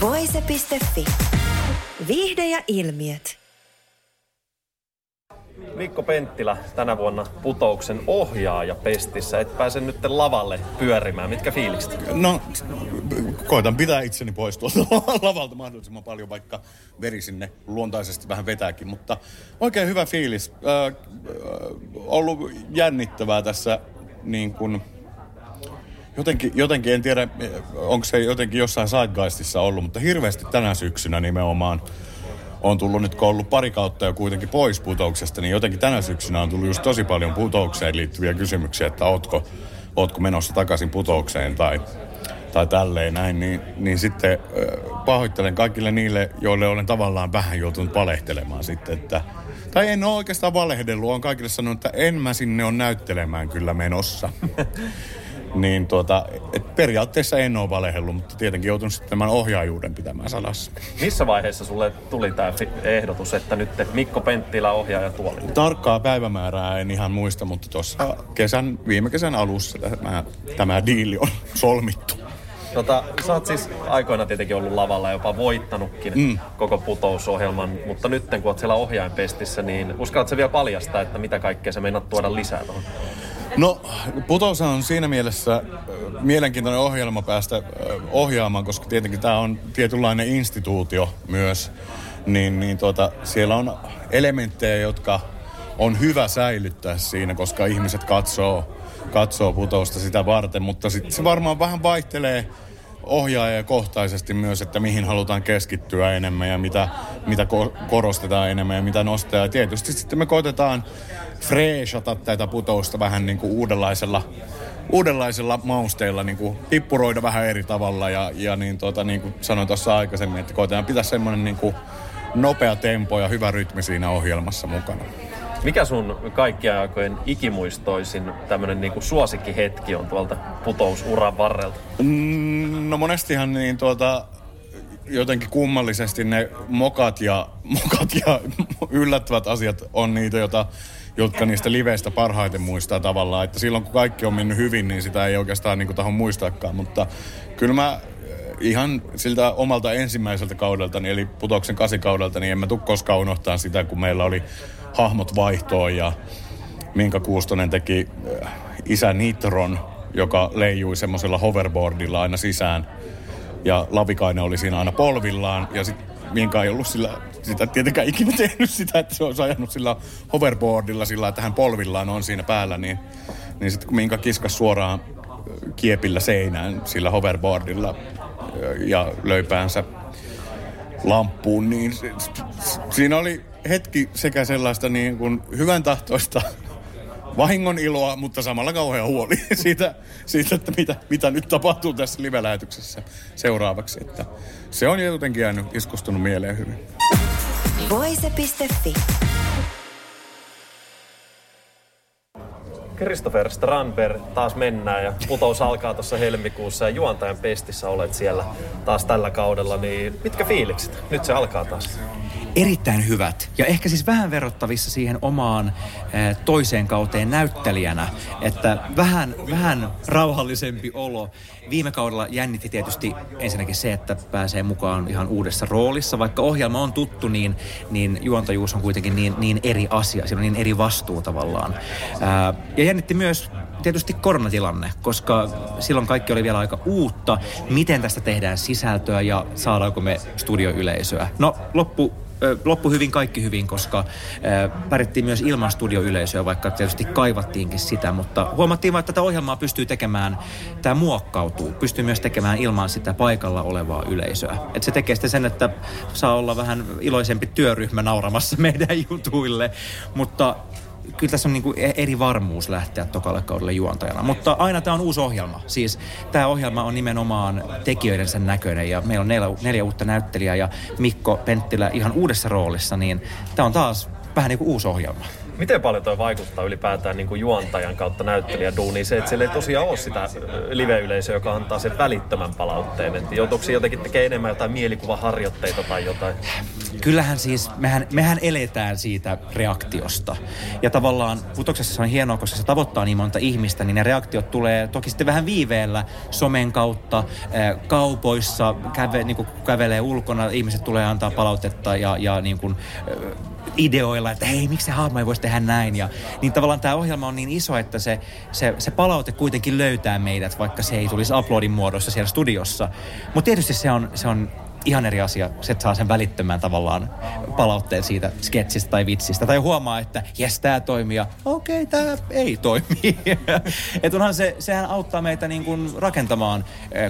Voise.fi. Viihde ja ilmiöt. Mikko Penttilä tänä vuonna putouksen ohjaaja pestissä. Et pääse nyt lavalle pyörimään. Mitkä fiilikset? No, koitan pitää itseni pois tuolta lavalta mahdollisimman paljon, vaikka veri sinne luontaisesti vähän vetääkin. Mutta oikein hyvä fiilis. Äh, ollut jännittävää tässä niin kuin, jotenkin, jotenkin, en tiedä, onko se jotenkin jossain Sidegeistissa ollut, mutta hirveästi tänä syksynä nimenomaan on tullut nyt, kun on ollut pari kautta jo kuitenkin pois putouksesta, niin jotenkin tänä syksynä on tullut just tosi paljon putoukseen liittyviä kysymyksiä, että ootko, ootko menossa takaisin putoukseen tai, tai tälleen näin, niin, niin sitten pahoittelen kaikille niille, joille olen tavallaan vähän joutunut valehtelemaan sitten, että tai en ole oikeastaan valehdellut, on kaikille sanonut, että en mä sinne on näyttelemään kyllä menossa. Niin tuota, et periaatteessa en ole valehellut, mutta tietenkin joutunut sitten tämän ohjaajuuden pitämään salassa. Missä vaiheessa sulle tuli tämä ehdotus, että nyt Mikko Penttilä ohjaaja tuoli? Tarkkaa päivämäärää en ihan muista, mutta tuossa kesän, viime kesän alussa tämä, tämä diili on solmittu. Tota, sä oot siis aikoina tietenkin ollut lavalla ja jopa voittanutkin mm. koko putousohjelman, mutta nyt kun oot siellä ohjainpestissä, niin uskallatko vielä paljastaa, että mitä kaikkea sä meinaat tuoda lisää tuohon? No, Putous on siinä mielessä mielenkiintoinen ohjelma päästä ohjaamaan, koska tietenkin tämä on tietynlainen instituutio myös. Niin, niin tuota, siellä on elementtejä, jotka on hyvä säilyttää siinä, koska ihmiset katsoo, katsoo putousta sitä varten, mutta sitten se varmaan vähän vaihtelee ohjaajakohtaisesti myös, että mihin halutaan keskittyä enemmän ja mitä, mitä korostetaan enemmän ja mitä nostaa. Ja tietysti sitten me koitetaan freeshata tätä putousta vähän niin kuin uudenlaisella, uudenlaisella mausteilla, niin kuin pippuroida vähän eri tavalla. Ja, ja niin, tuota, niin kuin sanoin tuossa aikaisemmin, että koitetaan pitää semmoinen niin kuin nopea tempo ja hyvä rytmi siinä ohjelmassa mukana. Mikä sun kaikkien aikojen ikimuistoisin tämmöinen niinku suosikkihetki on tuolta putousuran varrelta? Mm, no monestihan niin tuota, jotenkin kummallisesti ne mokat ja, mokat ja yllättävät asiat on niitä, joita jotka niistä liveistä parhaiten muistaa tavallaan. Että silloin kun kaikki on mennyt hyvin, niin sitä ei oikeastaan niin tahon muistaakaan. Mutta kyllä mä eh, ihan siltä omalta ensimmäiseltä kaudelta, eli putoksen kasikaudelta, niin en mä tule koskaan unohtaa sitä, kun meillä oli hahmot vaihtoon ja Minka Kuustonen teki eh, isä Nitron, joka leijui semmoisella hoverboardilla aina sisään. Ja Lavikainen oli siinä aina polvillaan ja sitten Minka ei ollut sillä sitä tietenkään ikinä tehnyt sitä, että se olisi ajanut sillä hoverboardilla sillä, että hän polvillaan on siinä päällä, niin, niin sitten kun Minka kiskas suoraan kiepillä seinään sillä hoverboardilla ja löypäänsä lamppuun, niin siinä oli hetki sekä sellaista niin kuin hyvän tahtoista vahingon iloa, mutta samalla kauhean huoli siitä, siitä että mitä, mitä nyt tapahtuu tässä live-lähetyksessä seuraavaksi. Että se on jotenkin jäänyt iskustunut mieleen hyvin. Voise.fi. Christopher Strandberg taas mennään ja putous alkaa tuossa helmikuussa ja juontajan pestissä olet siellä taas tällä kaudella, niin mitkä fiilikset? Nyt se alkaa taas erittäin hyvät. Ja ehkä siis vähän verrattavissa siihen omaan eh, toiseen kauteen näyttelijänä, että vähän, vähän rauhallisempi olo. Viime kaudella jännitti tietysti ensinnäkin se, että pääsee mukaan ihan uudessa roolissa. Vaikka ohjelma on tuttu, niin, niin juontajuus on kuitenkin niin, niin eri asia. Siinä on niin eri vastuu tavallaan. Ja jännitti myös tietysti koronatilanne, koska silloin kaikki oli vielä aika uutta. Miten tästä tehdään sisältöä ja saadaanko me studioyleisöä? No, loppu loppu hyvin, kaikki hyvin, koska pärjättiin myös ilman studioyleisöä, vaikka tietysti kaivattiinkin sitä, mutta huomattiin että tätä ohjelmaa pystyy tekemään, tämä muokkautuu, pystyy myös tekemään ilman sitä paikalla olevaa yleisöä. Et se tekee sitten sen, että saa olla vähän iloisempi työryhmä nauramassa meidän jutuille, mutta kyllä tässä on niin kuin eri varmuus lähteä tokalle kaudelle juontajana. Mutta aina tämä on uusi ohjelma. Siis tämä ohjelma on nimenomaan tekijöidensä näköinen ja meillä on neljä, neljä uutta näyttelijää ja Mikko Penttilä ihan uudessa roolissa, niin tämä on taas vähän niin kuin uusi ohjelma. Miten paljon toi vaikuttaa ylipäätään niin kuin juontajan kautta näyttelijäduuniin se, että siellä ei tosiaan ole sitä live-yleisöä, joka antaa sen välittömän palautteen? Joutuuko jotenkin tekemään enemmän jotain mielikuvaharjoitteita tai jotain? Kyllähän siis, mehän, mehän eletään siitä reaktiosta. Ja tavallaan putoksessa se on hienoa, koska se tavoittaa niin monta ihmistä, niin ne reaktiot tulee toki sitten vähän viiveellä somen kautta, kaupoissa, käve, niin kuin kävelee ulkona, ihmiset tulee antaa palautetta ja, ja niin kuin, ideoilla, että hei, miksi se hahmo ei voisi tehdä näin. Ja, niin tavallaan tämä ohjelma on niin iso, että se, se, se palaute kuitenkin löytää meidät, vaikka se ei tulisi uploadin muodossa siellä studiossa. Mutta tietysti se on, se on ihan eri asia, se, että saa sen välittömään tavallaan palautteen siitä sketsistä tai vitsistä. Tai huomaa, että jes, tämä toimii ja okei, okay, tämä ei toimi. että onhan se, sehän auttaa meitä niin kuin rakentamaan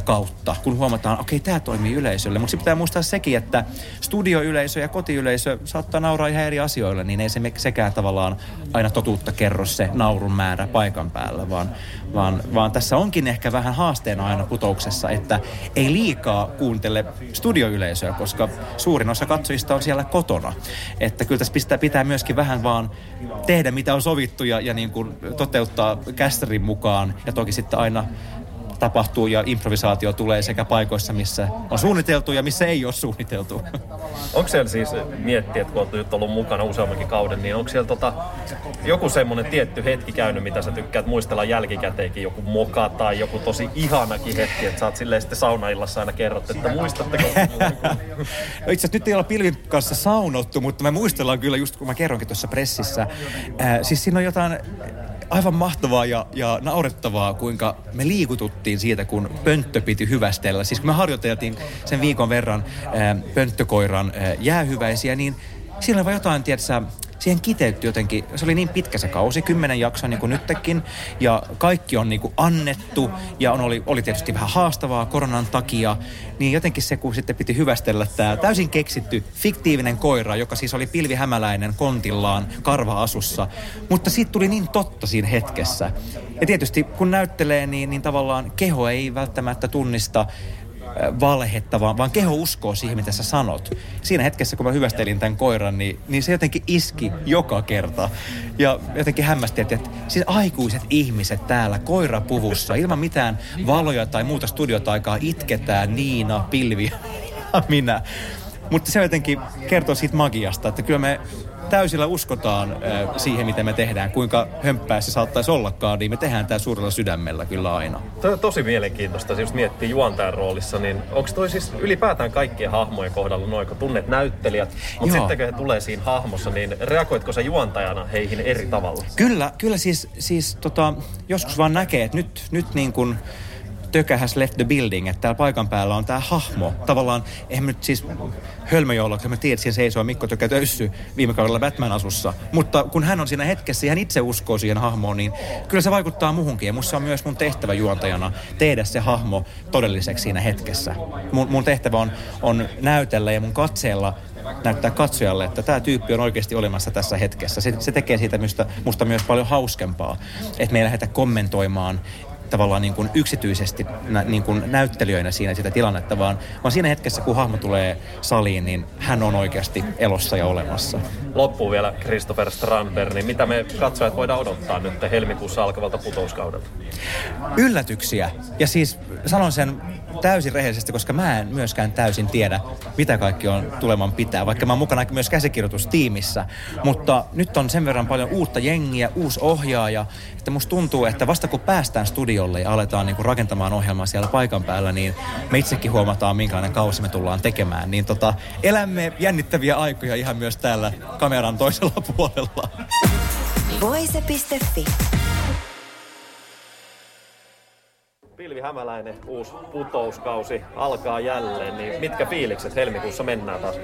kautta, kun huomataan, okei, okay, tämä toimii yleisölle. Mutta pitää muistaa sekin, että studioyleisö ja kotiyleisö saattaa nauraa ihan eri asioille, niin ei se sekään tavallaan aina totuutta kerro se naurun määrä paikan päällä, vaan, vaan, vaan tässä onkin ehkä vähän haasteena aina putouksessa, että ei liikaa kuuntele studio studioyleisöä, koska suurin osa katsojista on siellä kotona. Että kyllä tässä pitää, pitää myöskin vähän vaan tehdä mitä on sovittu ja, ja niin kuin toteuttaa kästerin mukaan. Ja toki sitten aina tapahtuu ja improvisaatio tulee sekä paikoissa, missä on suunniteltu ja missä ei ole suunniteltu. Onko siellä siis, miettiä, että kun olet nyt ollut mukana useammankin kauden, niin onko siellä tota, joku semmoinen tietty hetki käynyt, mitä sä tykkäät muistella jälkikäteenkin, joku moka tai joku tosi ihanakin hetki, että sä oot silleen sitten saunaillassa aina kerrot, että muistatteko? no itse asiassa nyt ei olla pilvin kanssa saunottu, mutta me muistellaan kyllä just kun mä kerronkin tuossa pressissä. Äh, siis siinä on jotain aivan mahtavaa ja, ja naurettavaa, kuinka me liikututtiin siitä, kun pönttö piti hyvästellä. Siis kun me harjoiteltiin sen viikon verran ää, pönttökoiran ää, jäähyväisiä, niin siinä oli jotain, tiedätkö, siihen kiteytty jotenkin, se oli niin pitkä se kausi, kymmenen jaksoa niin kuin nytkin, ja kaikki on niin kuin annettu, ja on, oli, oli tietysti vähän haastavaa koronan takia, niin jotenkin se, kun sitten piti hyvästellä tämä täysin keksitty fiktiivinen koira, joka siis oli pilvihämäläinen kontillaan karva-asussa, mutta siitä tuli niin totta siinä hetkessä. Ja tietysti kun näyttelee, niin, niin tavallaan keho ei välttämättä tunnista valhetta, vaan, vaan keho uskoo siihen, mitä sä sanot. Siinä hetkessä, kun mä hyvästelin tämän koiran, niin, niin se jotenkin iski joka kerta. Ja jotenkin hämmästi, että, että siis aikuiset ihmiset täällä koirapuvussa, ilman mitään valoja tai muuta studiotaikaa, itketään Niina, Pilvi ja minä. Mutta se jotenkin kertoo siitä magiasta, että kyllä me täysillä uskotaan äh, siihen, mitä me tehdään, kuinka hömppää se saattaisi ollakaan, niin me tehdään tämä suurella sydämellä kyllä aina. Toi on tosi mielenkiintoista, jos miettii juontajan roolissa, niin onko toi siis ylipäätään kaikkien hahmojen kohdalla noin, kun tunnet näyttelijät, mutta sitten kun he tulee siinä hahmossa, niin reagoitko sä juontajana heihin eri tavalla? Kyllä, kyllä siis, siis tota, joskus vaan näkee, että nyt, nyt niin kuin Tökä has left the building, että täällä paikan päällä on tämä hahmo. Tavallaan, eihän nyt siis hölmöjoululla, kun mä tiedän, että siellä seisoo Mikko Tökä Töyssy viime kaudella Batman-asussa. Mutta kun hän on siinä hetkessä ja hän itse uskoo siihen hahmoon, niin kyllä se vaikuttaa muhunkin. Ja musta on myös mun tehtävä juontajana tehdä se hahmo todelliseksi siinä hetkessä. Mun, mun tehtävä on, on näytellä ja mun katseella näyttää katsojalle, että tämä tyyppi on oikeasti olemassa tässä hetkessä. Se, se tekee siitä musta, musta myös paljon hauskempaa, että me ei lähdetä kommentoimaan tavallaan niin kuin yksityisesti nä, niin kuin näyttelijöinä siinä sitä tilannetta, vaan, vaan siinä hetkessä, kun hahmo tulee saliin, niin hän on oikeasti elossa ja olemassa. Loppuun vielä Christopher Strandberg, niin mitä me katsojat voidaan odottaa nyt helmikuussa alkavalta putouskaudelta? Yllätyksiä. Ja siis sanon sen täysin rehellisesti, koska mä en myöskään täysin tiedä, mitä kaikki on tuleman pitää, vaikka mä oon mukana myös käsikirjoitustiimissä. Mutta nyt on sen verran paljon uutta jengiä, uusi ohjaaja, että musta tuntuu, että vasta kun päästään studiolle ja aletaan niinku rakentamaan ohjelmaa siellä paikan päällä, niin me itsekin huomataan, minkälainen kausi me tullaan tekemään. Niin tota, elämme jännittäviä aikoja ihan myös täällä kameran toisella puolella. Voise.fi Pilvi Hämäläinen, uusi putouskausi alkaa jälleen, niin mitkä fiilikset helmikuussa mennään taas?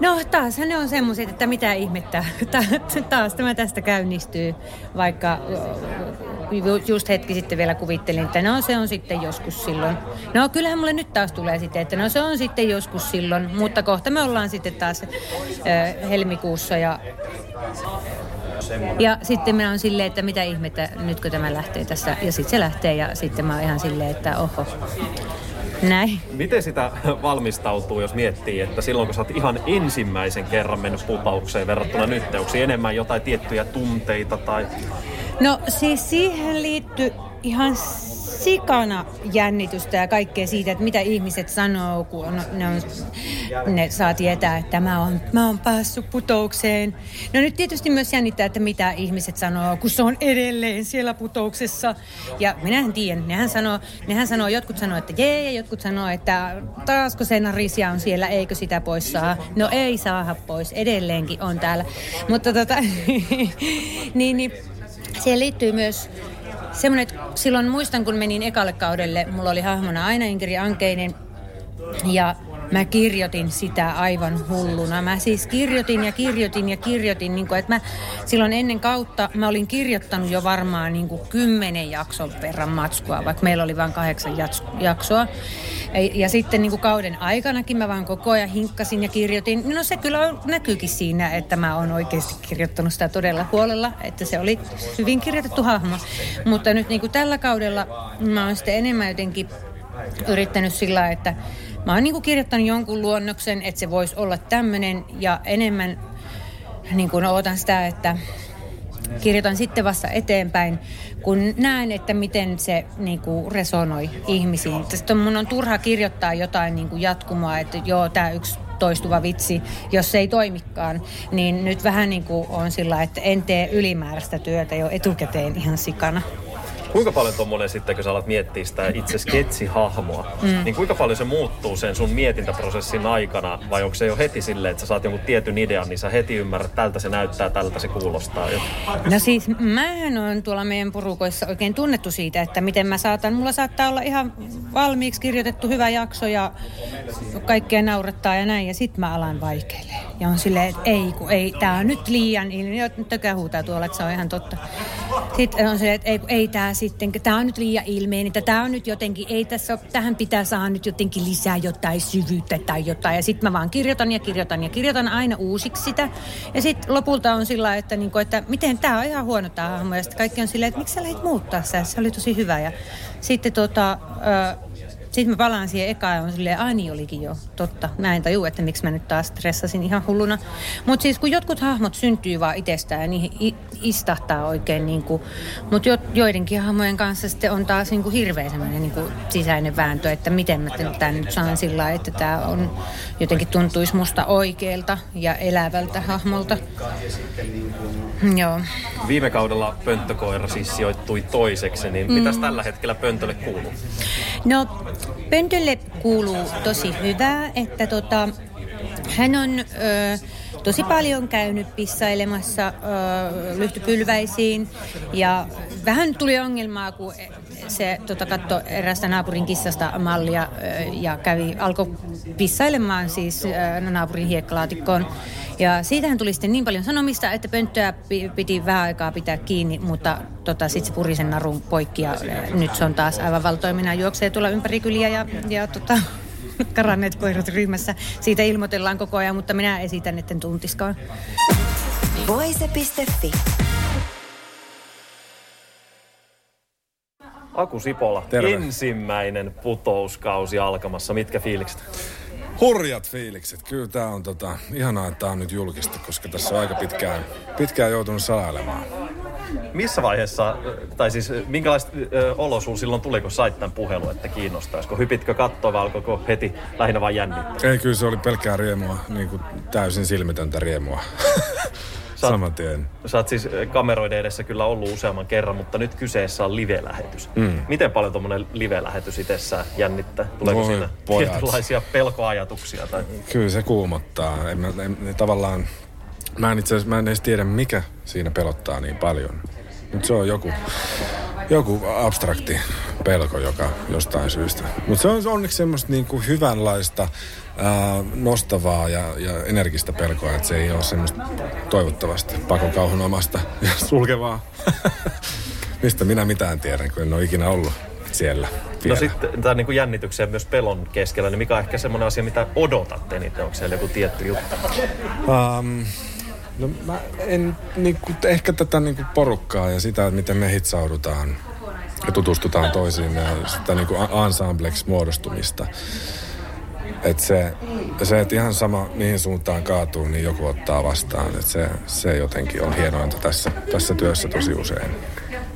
No taas ne on semmoiset, että mitä ihmettä. taas tämä tästä käynnistyy, vaikka just hetki sitten vielä kuvittelin, että no se on sitten joskus silloin. No kyllähän mulle nyt taas tulee sitten, että no se on sitten joskus silloin, mutta kohta me ollaan sitten taas äh, helmikuussa ja Ja sitten minä on silleen, että mitä ihmettä, nytkö tämä lähtee tässä. Ja sitten se lähtee ja sitten mä oon ihan silleen, että oho. Näin. Miten sitä valmistautuu, jos miettii, että silloin kun sä oot ihan ensimmäisen kerran mennyt putaukseen verrattuna nyt, onko enemmän jotain tiettyjä tunteita tai... No siis siihen liittyy ihan sikana jännitystä ja kaikkea siitä, että mitä ihmiset sanoo, kun on, ne, on, ne saa tietää, että mä oon, mä oon päässyt putoukseen. No nyt tietysti myös jännittää, että mitä ihmiset sanoo, kun se on edelleen siellä putouksessa. Ja minähän tiedän, nehän sanoo, nehän sanoo jotkut sanoo, että jee, ja jotkut sanoo, että taasko se narisia on siellä, eikö sitä pois saa. No ei saada pois, edelleenkin on täällä. Mutta tota, niin, niin siihen liittyy myös semmoinen, että silloin muistan, kun menin ekalle kaudelle, mulla oli hahmona aina Inkeri Ankeinen ja mä kirjoitin sitä aivan hulluna. Mä siis kirjoitin ja kirjoitin ja kirjoitin, niin kuin, että mä silloin ennen kautta mä olin kirjoittanut jo varmaan niin kuin kymmenen jakson verran matskua, vaikka meillä oli vain kahdeksan jaksoa. Ja, ja sitten niin kuin kauden aikanakin mä vaan koko ajan hinkkasin ja kirjoitin. No se kyllä näkyykin siinä, että mä oon oikeasti kirjoittanut sitä todella huolella, että se oli hyvin kirjoitettu hahmo. Mutta nyt niin kuin tällä kaudella mä oon sitten enemmän jotenkin yrittänyt sillä että Mä oon niin kirjoittanut jonkun luonnoksen, että se voisi olla tämmöinen ja enemmän niin kuin ootan sitä, että kirjoitan sitten vasta eteenpäin, kun näen, että miten se niin kuin resonoi ihmisiin. Sitten mun on turha kirjoittaa jotain niin kuin jatkumoa, että joo, tämä yksi toistuva vitsi, jos se ei toimikaan, niin nyt vähän niin kuin on sillä, että en tee ylimääräistä työtä jo etukäteen ihan sikana. Kuinka paljon tuommoinen sitten, kun sä alat miettiä sitä itse sketsihahmoa, mm. niin kuinka paljon se muuttuu sen sun mietintäprosessin aikana, vai onko se jo heti silleen, että sä saat jonkun tietyn idean, niin sä heti ymmärrät, tältä se näyttää, tältä se kuulostaa jo? No siis mähän on tuolla meidän porukoissa oikein tunnettu siitä, että miten mä saatan, mulla saattaa olla ihan valmiiksi kirjoitettu hyvä jakso ja kaikkea naurattaa ja näin, ja sit mä alan vaikeille. Ja on silleen, että ei, kun ei, tää on nyt liian, tökä huutaa tuolla, että se on ihan totta. Sitten on silleen, että ei, ei tää sitten, tämä on nyt liian ilmeinen, että tämä on nyt jotenkin, ei tässä ole, tähän pitää saada nyt jotenkin lisää jotain syvyyttä tai jotain. Ja sitten mä vaan kirjoitan ja kirjoitan ja kirjoitan aina uusiksi sitä. Ja sitten lopulta on sillä että, niin kuin, että miten tämä on ihan huono tämä hahmo. Ja sitten kaikki on silleen, että miksi sä lähdit muuttaa sitä, se oli tosi hyvä. Ja sitten tota, sitten mä palaan siihen ekaan ja on silleen, ai niin olikin jo, totta. Mä en tajua, että miksi mä nyt taas stressasin ihan hulluna. Mutta siis kun jotkut hahmot syntyy vaan itsestään ja niihin istahtaa oikein, niin kuin, mutta jo, joidenkin hahmojen kanssa sitten on taas niin kuin hirveä semmoinen niin kuin sisäinen vääntö, että miten mä tämän nyt saan sillä että tämä on jotenkin tuntuisi musta oikealta ja elävältä hahmolta. Joo. Viime kaudella pönttökoira siis sijoittui toiseksi, niin mm. mitäs tällä hetkellä pöntölle kuuluu? No Pöntölle kuuluu tosi hyvää, että tota, hän on ö, tosi paljon käynyt pissailemassa lyhtypylväisiin ja vähän tuli ongelmaa, kun se tota, katto erästä naapurin kissasta mallia ö, ja kävi, alkoi pissailemaan siis ö, naapurin hiekkalaatikkoon. Ja siitähän tuli sitten niin paljon sanomista, että pönttöä piti vähän aikaa pitää kiinni, mutta tota, sitten se puri sen narun poikki ja nyt se on taas aivan valtoimina juoksee tuolla ympäri kyliä ja, ja tota, karanneet koirat ryhmässä. Siitä ilmoitellaan koko ajan, mutta minä esitän, etten tuntiskaan. Voise.fi Aku Sipola, Terve. ensimmäinen putouskausi alkamassa. Mitkä fiilikset? Hurjat fiilikset. Kyllä tämä on tota, ihanaa, että tämä on nyt julkista, koska tässä on aika pitkään, pitkään joutunut salailemaan. Missä vaiheessa, tai siis minkälaista olo silloin tuli, kun sait tämän puhelun, että kiinnostaisiko? Hypitkö kattoa vai alkoiko heti lähinnä vain jännittää? Ei, kyllä se oli pelkkää riemua, niin kuin täysin silmitöntä riemua. Sä Saman tien. Sä oot siis kameroiden edessä kyllä ollut useamman kerran, mutta nyt kyseessä on live-lähetys. Mm. Miten paljon tuommoinen live-lähetys itsessään jännittää? Tuleeko Voi, siinä pojat. tietynlaisia pelkoajatuksia? Tai? Kyllä se kuumottaa. En, en, en, tavallaan, mä en itse asiassa, mä en edes tiedä mikä siinä pelottaa niin paljon. Nyt se on joku, joku abstrakti pelko, joka jostain syystä. Mutta se on onneksi semmoista niinku hyvänlaista nostavaa ja, ja energistä pelkoa, että se ei ole semmoista toivottavasti pakokauhun omasta ja sulkevaa. Mistä minä mitään tiedän, kun en ole ikinä ollut siellä no vielä. No sitten tämä niin jännityksen myös pelon keskellä, niin mikä on ehkä semmoinen asia, mitä odotatte eniten? Onko siellä joku tietty juttu? Um, No mä en, niinku, ehkä tätä niinku porukkaa ja sitä, miten me hitsaudutaan ja tutustutaan toisiin ja sitä niinku ensembleksi muodostumista. Et se, se, että ihan sama mihin suuntaan kaatuu, niin joku ottaa vastaan. Et se, se jotenkin on hienointa tässä, tässä työssä tosi usein.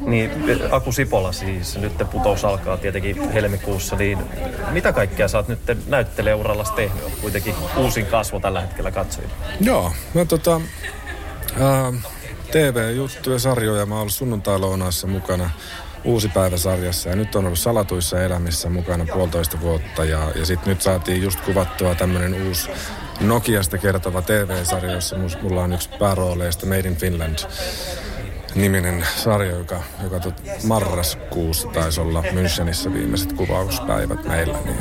Niin, Aku Sipola siis, nyt putous alkaa tietenkin helmikuussa, niin mitä kaikkea sä oot nyt näyttelijäuralla tehnyt? Kuitenkin uusin kasvo tällä hetkellä katsojille. Joo, mä tota, ää, TV-juttuja, sarjoja, mä oon ollut sunnuntai mukana uusi päiväsarjassa ja nyt on ollut salatuissa elämissä mukana puolitoista vuotta. Ja, ja sitten nyt saatiin just kuvattua tämmöinen uusi Nokiasta kertova TV-sarja, jossa mulla on yksi päärooleista Made in Finland niminen sarja, joka, joka marraskuussa taisi olla Münchenissä viimeiset kuvauspäivät meillä, niin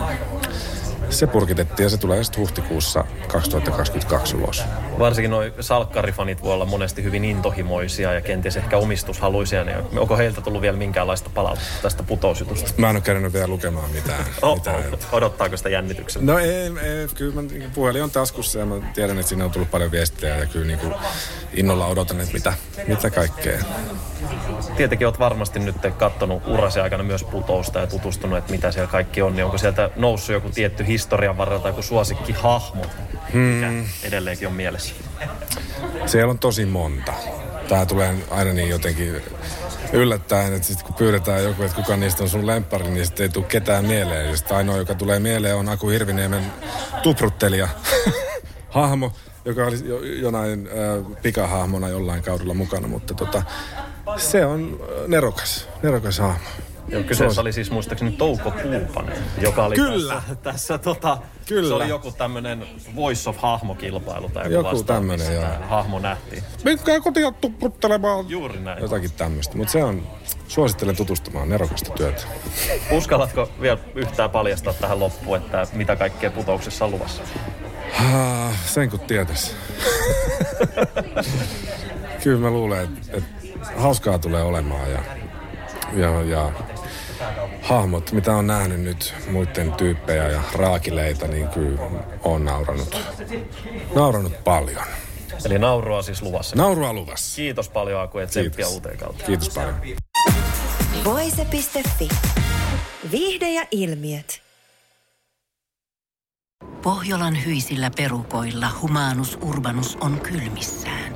se purkitettiin ja se tulee sitten huhtikuussa 2022 ulos. Varsinkin nuo salkkarifanit voi olla monesti hyvin intohimoisia ja kenties ehkä omistushaluisia. Niin onko heiltä tullut vielä minkäänlaista palautetta tästä putousjutusta? Mä en ole käynyt vielä lukemaan mitään. Oh, mitään. Odottaako sitä jännityksellä? No ei, ei kyllä mä, niin puhelin on taskussa ja mä tiedän, että siinä on tullut paljon viestejä ja kyllä niin kuin innolla odotan, että mitä, mitä kaikkea tietenkin olet varmasti nyt katsonut urasi aikana myös putousta ja tutustunut, että mitä siellä kaikki on. Niin onko sieltä noussut joku tietty historian varrelta joku suosikki hahmo, mikä hmm. edelleenkin on mielessä? Siellä on tosi monta. Tämä tulee aina niin jotenkin yllättäen, että sitten kun pyydetään joku, että kuka niistä on sun lemppari, niin sitten ei tule ketään mieleen. Ja sitten ainoa, joka tulee mieleen, on Aku Hirviniemen tupruttelija hahmo, joka oli jo, jonain äh, pikahahmona jollain kaudella mukana, mutta tota, se on äh, nerokas, nerokas hahmo. Joo, kyseessä oli siis muistaakseni Touko Kuupanen, joka oli Kyllä. tässä, tässä tota, Kyllä. se oli joku tämmöinen Voice of Hahmo-kilpailu tai joku, joku tämmöinen, joo. hahmo nähtiin. Menkää kotiin tupputtelemaan. Juuri näin. Jotakin tämmöistä, mutta se on, suosittelen tutustumaan nerokasta työtä. Uskallatko vielä yhtään paljastaa tähän loppuun, että mitä kaikkea putouksessa on luvassa? sen kun tietäisi. Kyllä mä luulen, että, että hauskaa tulee olemaan ja, ja, ja hahmot, mitä on nähnyt nyt muiden tyyppejä ja raakileita, niin kyllä on nauranut, nauranut paljon. Eli naurua siis luvassa. Naurua luvassa. Kiitos paljon Aku ja tsemppiä uuteen kautta. Kiitos paljon. Voise.fi. Viihde ja ilmiöt. Pohjolan hyisillä perukoilla humanus urbanus on kylmissään.